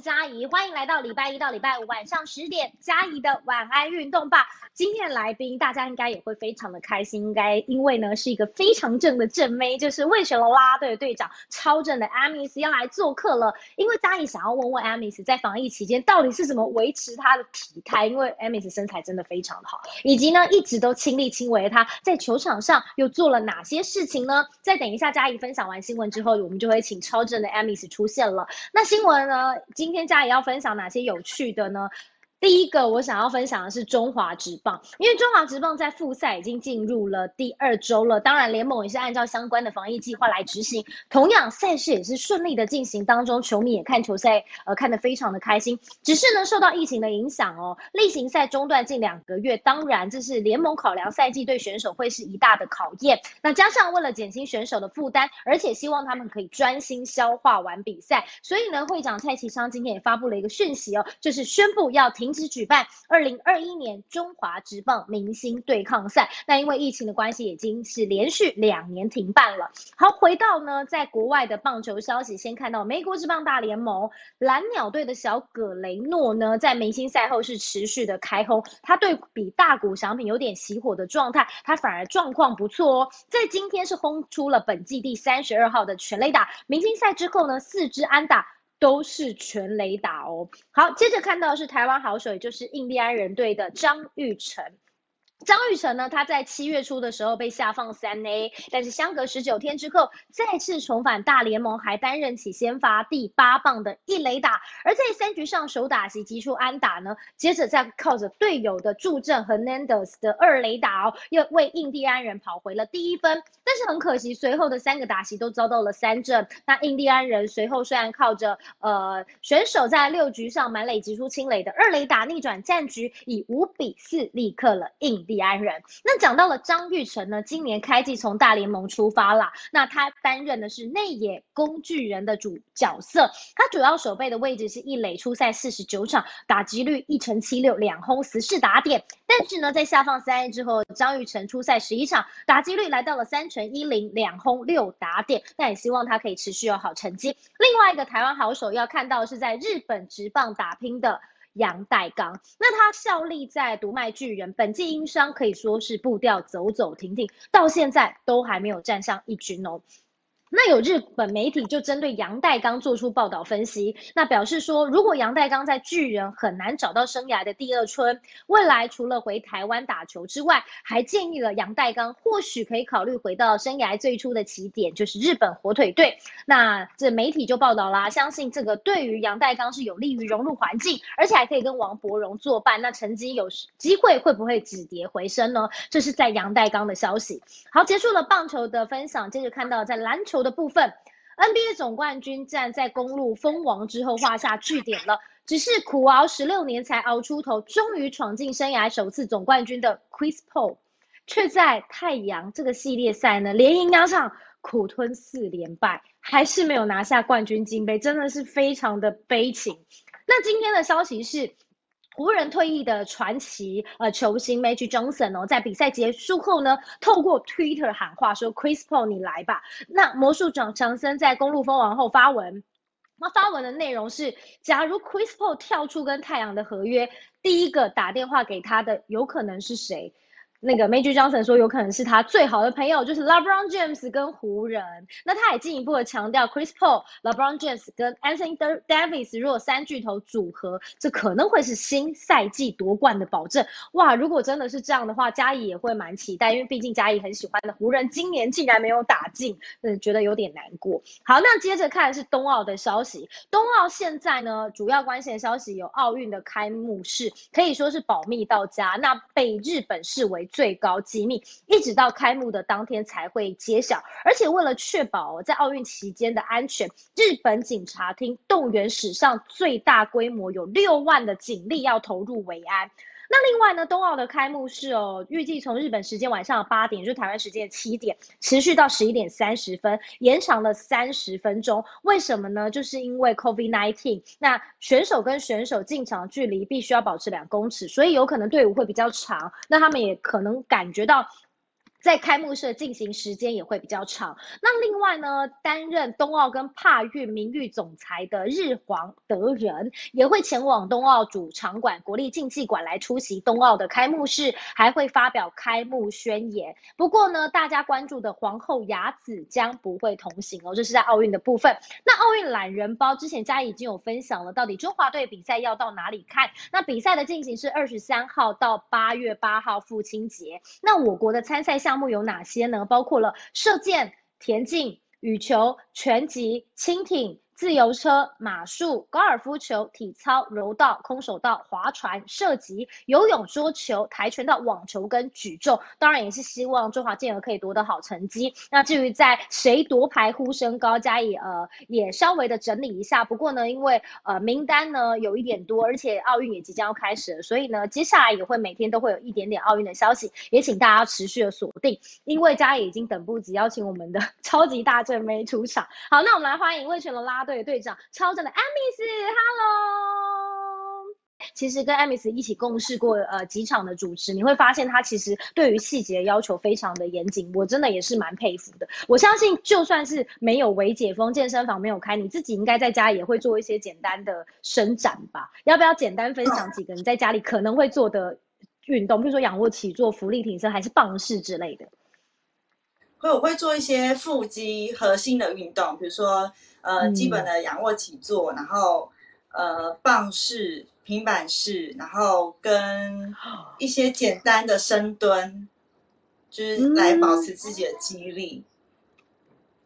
嘉怡，欢迎来到礼拜一到礼拜五晚上十点，嘉怡的晚安运动吧。今天的来宾大家应该也会非常的开心，应该因为呢是一个非常正的正妹，就是魏全龙啦队队长超正的 Amis 要来做客了。因为嘉怡想要问问 Amis 在防疫期间到底是怎么维持她的体态，因为 Amis 身材真的非常的好，以及呢一直都亲力亲为她在球场上又做了哪些事情呢？再等一下嘉怡分享完新闻之后，我们就会请超正的 Amis 出现了。那新闻呢？今天嘉怡要分享哪些有趣的呢？第一个我想要分享的是中华职棒，因为中华职棒在复赛已经进入了第二周了，当然联盟也是按照相关的防疫计划来执行，同样赛事也是顺利的进行当中，球迷也看球赛，呃，看得非常的开心。只是呢，受到疫情的影响哦，例行赛中断近两个月，当然这是联盟考量赛季对选手会是一大的考验。那加上为了减轻选手的负担，而且希望他们可以专心消化完比赛，所以呢，会长蔡其昌今天也发布了一个讯息哦，就是宣布要停。停止举办二零二一年中华职棒明星对抗赛，那因为疫情的关系，已经是连续两年停办了。好，回到呢，在国外的棒球消息，先看到美国职棒大联盟蓝鸟队的小葛雷诺呢，在明星赛后是持续的开轰，他对比大谷翔平有点熄火的状态，他反而状况不错哦，在今天是轰出了本季第三十二号的全垒打，明星赛之后呢，四支安打。都是全雷打哦。好，接着看到是台湾好手，也就是印第安人队的张玉成。张玉成呢，他在七月初的时候被下放三 A，但是相隔十九天之后再次重返大联盟，还担任起先发第八棒的一垒打，而在三局上手打席击出安打呢，接着再靠着队友的助阵和 Nandos 的二垒打哦，又为印第安人跑回了第一分，但是很可惜，随后的三个打席都遭到了三振。那印第安人随后虽然靠着呃选手在六局上满垒击出清垒的二垒打逆转战局，以五比四力克了印。李安人，那讲到了张玉成呢，今年开季从大联盟出发啦，那他担任的是内野工具人的主角色，他主要守备的位置是一垒，出赛四十九场，打击率一成七六，两轰十四打点。但是呢，在下放三 A 之后，张玉成出赛十一场，打击率来到了三成一零，两轰六打点。那也希望他可以持续有好成绩。另外一个台湾好手要看到是在日本职棒打拼的。杨代刚，那他效力在独卖巨人，本季因伤可以说是步调走走停停，到现在都还没有站上一军哦。那有日本媒体就针对杨代刚做出报道分析，那表示说，如果杨代刚在巨人很难找到生涯的第二春，未来除了回台湾打球之外，还建议了杨代刚或许可以考虑回到生涯最初的起点，就是日本火腿队。那这媒体就报道啦，相信这个对于杨代刚是有利于融入环境，而且还可以跟王伯荣作伴。那成绩有机会会不会止跌回升呢？这是在杨代刚的消息。好，结束了棒球的分享，接着看到在篮球。的部分，NBA 总冠军战在公路封王之后画下句点了。只是苦熬十六年才熬出头，终于闯进生涯首次总冠军的 Chris Paul，却在太阳这个系列赛呢连赢两场，苦吞四连败，还是没有拿下冠军金杯，真的是非常的悲情。那今天的消息是。湖人退役的传奇呃球星 Magic Johnson 哦，在比赛结束后呢，透过 Twitter 喊话说：“Chris Paul，你来吧。”那魔术长强森在公路封王后发文，那发文的内容是：假如 Chris Paul 跳出跟太阳的合约，第一个打电话给他的有可能是谁？那个 Magic Johnson 说，有可能是他最好的朋友，就是 LeBron James 跟湖人。那他也进一步的强调，Chris Paul、LeBron James 跟 Anthony Davis 如果三巨头组合，这可能会是新赛季夺冠的保证。哇，如果真的是这样的话，嘉义也会蛮期待，因为毕竟嘉义很喜欢的湖人今年竟然没有打进，嗯，觉得有点难过。好，那接着看是冬奥的消息。冬奥现在呢，主要关心的消息有奥运的开幕式，可以说是保密到家，那被日本视为。最高机密，一直到开幕的当天才会揭晓。而且为了确保在奥运期间的安全，日本警察厅动员史上最大规模，有六万的警力要投入维安。那另外呢，冬奥的开幕式哦，预计从日本时间晚上八点，就是台湾时间七点，持续到十一点三十分，延长了三十分钟。为什么呢？就是因为 COVID nineteen，那选手跟选手进场距离必须要保持两公尺，所以有可能队伍会比较长。那他们也可能感觉到。在开幕式进行时间也会比较长。那另外呢，担任冬奥跟帕运名誉总裁的日皇德仁也会前往冬奥主场馆国立竞技馆来出席冬奥的开幕式，还会发表开幕宣言。不过呢，大家关注的皇后雅子将不会同行哦，这是在奥运的部分。那奥运懒人包之前嘉已经有分享了，到底中华队比赛要到哪里看？那比赛的进行是二十三号到八月八号父亲节。那我国的参赛项。项目有哪些呢？包括了射箭、田径、羽球、拳击、轻艇。自由车、马术、高尔夫球、体操、柔道、空手道、划船、射击、游泳、桌球、跆拳道、网球跟举重，当然也是希望中华健儿可以夺得好成绩。那至于在谁夺牌呼声高，加以呃也稍微的整理一下。不过呢，因为呃名单呢有一点多，而且奥运也即将要开始了，所以呢接下来也会每天都会有一点点奥运的消息，也请大家持续的锁定。因为嘉也已经等不及邀请我们的 超级大正妹出场。好，那我们来欢迎魏全龙拉。队队长超正的，Emis，Hello。其实跟 Amis 一起共事过呃几场的主持，你会发现他其实对于细节要求非常的严谨，我真的也是蛮佩服的。我相信就算是没有微解封，健身房没有开，你自己应该在家也会做一些简单的伸展吧？要不要简单分享几个你在家里可能会做的运动，比如说仰卧起坐、浮力挺身还是棒式之类的？会，我会做一些腹肌核心的运动，比如说。呃，基本的仰卧起坐，然后呃，棒式、平板式，然后跟一些简单的深蹲，就是来保持自己的肌力。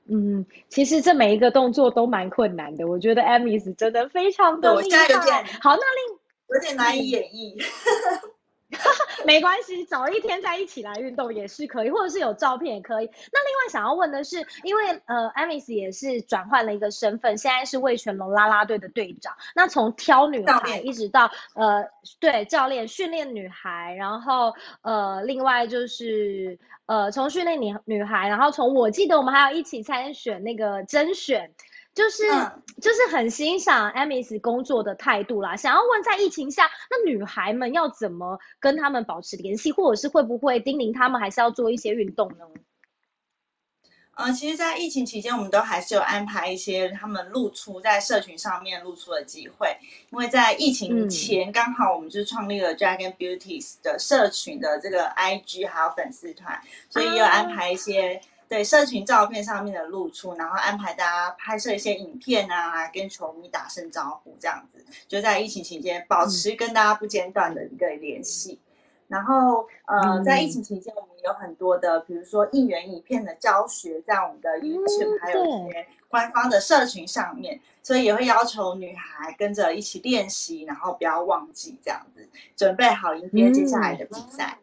嗯，其实这每一个动作都蛮困难的，我觉得 Amy 真的非常的厉害。好，那令有点难以演绎。没关系，早一天再一起来运动也是可以，或者是有照片也可以。那另外想要问的是，因为呃，，Amis 也是转换了一个身份，现在是魏全龙啦啦队的队长。那从挑女孩一直到呃，对教练训练女孩，然后呃，另外就是呃，从训练女女孩，然后从我记得我们还要一起参选那个甄选。就是就是很欣赏 Amis 工作的态度啦，想要问在疫情下，那女孩们要怎么跟他们保持联系，或者是会不会叮咛他们还是要做一些运动呢？呃，其实，在疫情期间，我们都还是有安排一些他们露出在社群上面露出的机会，因为在疫情前刚好我们就创立了 Dragon Beauties 的社群的这个 IG 还有粉丝团，所以有安排一些。对社群照片上面的露出，然后安排大家拍摄一些影片啊，跟球迷打声招呼，这样子就在疫情期间保持跟大家不间断的一个联系。然后呃，在疫情期间，我们有很多的，比如说应援影片的教学，在我们的 YouTube 还有一些官方的社群上面，所以也会要求女孩跟着一起练习，然后不要忘记这样子，准备好迎接接下来的比赛。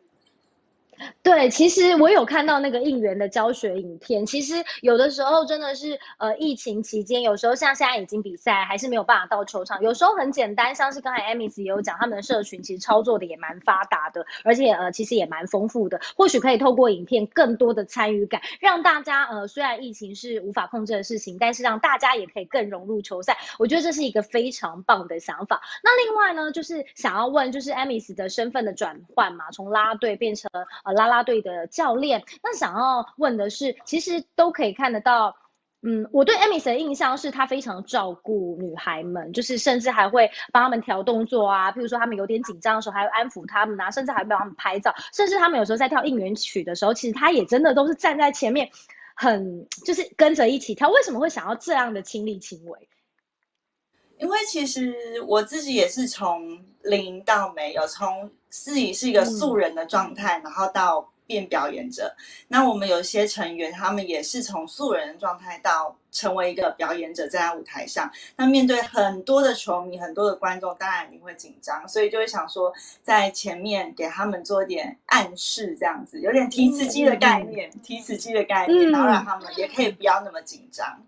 对，其实我有看到那个应援的教学影片。其实有的时候真的是，呃，疫情期间，有时候像现在已经比赛，还是没有办法到球场。有时候很简单，像是刚才艾米斯也有讲，他们的社群其实操作的也蛮发达的，而且呃，其实也蛮丰富的。或许可以透过影片，更多的参与感，让大家呃，虽然疫情是无法控制的事情，但是让大家也可以更融入球赛。我觉得这是一个非常棒的想法。那另外呢，就是想要问，就是艾米斯的身份的转换嘛，从拉队变成。啦啦队的教练，那想要问的是，其实都可以看得到，嗯，我对 Amy 的印象是她非常照顾女孩们，就是甚至还会帮他们调动作啊，譬如说他们有点紧张的时候，还会安抚他们啊，甚至还会帮他们拍照，甚至他们有时候在跳应援曲的时候，其实他也真的都是站在前面，很就是跟着一起跳。为什么会想要这样的亲力亲为？因为其实我自己也是从零到没有，从自己是一个素人的状态，然后到变表演者。那我们有些成员，他们也是从素人的状态到成为一个表演者，站在舞台上。那面对很多的球迷、很多的观众，当然你会紧张，所以就会想说，在前面给他们做点暗示，这样子有点提词机的概念，提词机的概念，然后让他们也可以不要那么紧张。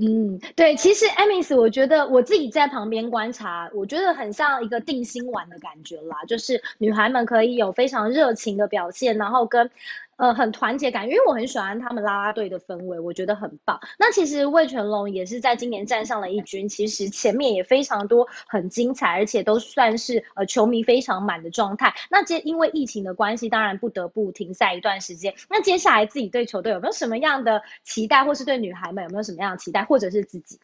嗯，对，其实 Amy，我觉得我自己在旁边观察，我觉得很像一个定心丸的感觉啦，就是女孩们可以有非常热情的表现，然后跟呃，很团结感，因为我很喜欢他们啦啦队的氛围，我觉得很棒。那其实魏全龙也是在今年站上了一军，其实前面也非常多很精彩，而且都算是呃球迷非常满的状态。那接因为疫情的关系，当然不得不停赛一段时间。那接下来自己对球队有没有什么样的期待，或是对女孩们有没有什么样的期待，或者是自己？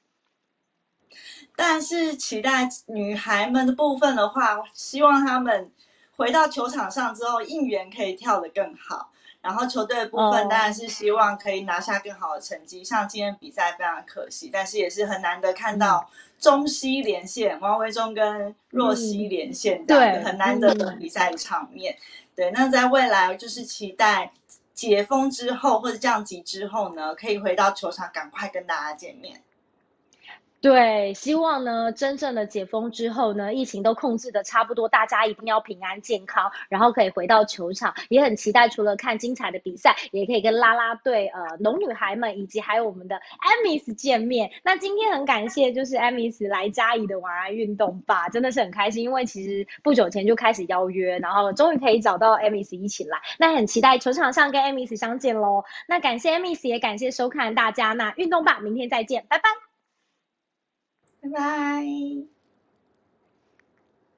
但是期待女孩们的部分的话，希望她们回到球场上之后，应援可以跳得更好。然后球队的部分当然是希望可以拿下更好的成绩，像今天比赛非常可惜，但是也是很难得看到中西连线，王维忠跟若曦连线这样很难得的比赛场面。对，那在未来就是期待解封之后或者降级之后呢，可以回到球场，赶快跟大家见面。对，希望呢，真正的解封之后呢，疫情都控制的差不多，大家一定要平安健康，然后可以回到球场，也很期待，除了看精彩的比赛，也可以跟啦啦队、呃，龙女孩们以及还有我们的 Amis 见面。那今天很感谢，就是 Amis 来嘉义的晚安运动吧，真的是很开心，因为其实不久前就开始邀约，然后终于可以找到 Amis 一起来，那很期待球场上跟 Amis 相见喽。那感谢 Amis，也感谢收看大家，那运动吧，明天再见，拜拜。拜拜。